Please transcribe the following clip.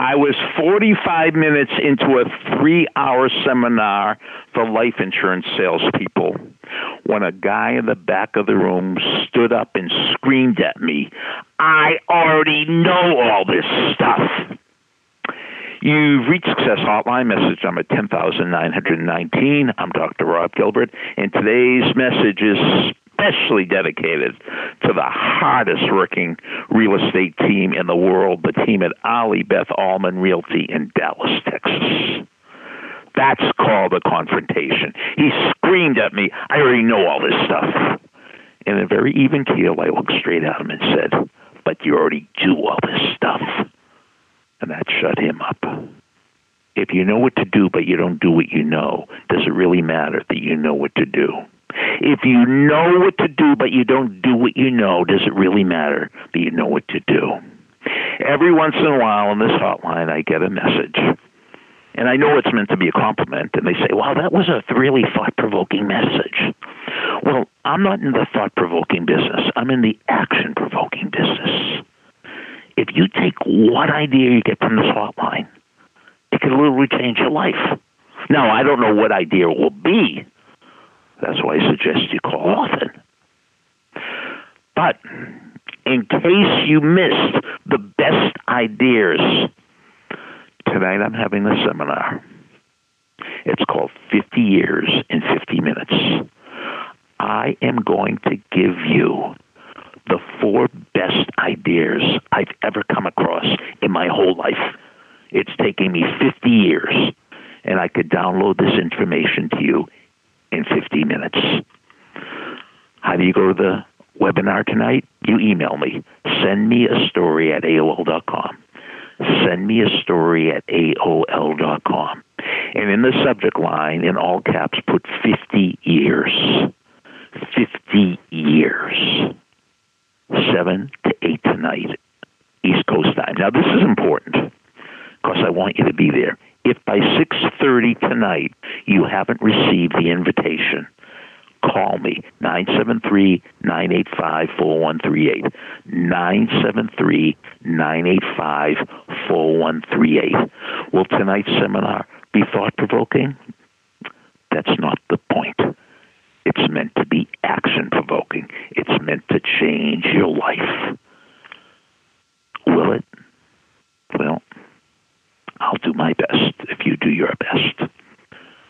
I was 45 minutes into a three hour seminar for life insurance salespeople when a guy in the back of the room stood up and screamed at me, I already know all this stuff. You've reached Success Hotline message number 10919. I'm Dr. Rob Gilbert, and today's message is especially dedicated to the hardest working real estate team in the world, the team at Allie Beth Allman Realty in Dallas, Texas. That's called a confrontation. He screamed at me, I already know all this stuff. In a very even keel, I looked straight at him and said, But you already do all this stuff. And that shut him up. If you know what to do, but you don't do what you know, does it really matter that you know what to do? If you know what to do, but you don't do what you know, does it really matter that you know what to do? Every once in a while on this hotline, I get a message. And I know it's meant to be a compliment, and they say, wow, that was a really thought provoking message. Well, I'm not in the thought provoking business, I'm in the action provoking business. If you take one idea you get from this hotline, it can literally change your life. Now, I don't know what idea it will be, that's why I suggest you call often. But in case you missed the best ideas, tonight I'm having a seminar. It's called 50 Years in 50 Minutes. I am going to give you the four best ideas I've ever come across in my whole life. It's taken me 50 years, and I could download this information to you in 50 minutes. How do you go to the webinar tonight? You email me. Send me a story at AOL.com. Send me a story at AOL.com. And in the subject line, in all caps, put 50 years. 50 years. 7 to 8 tonight, East Coast time. Now, this is important because I want you to be there. If by 6:30 tonight you haven't received the invitation, call me 973-985-4138 973-985-4138 will tonight's seminar be thought provoking that's not the point. It's meant to be action provoking it's meant to change your life. Will it? Well I'll do my best if you do your best.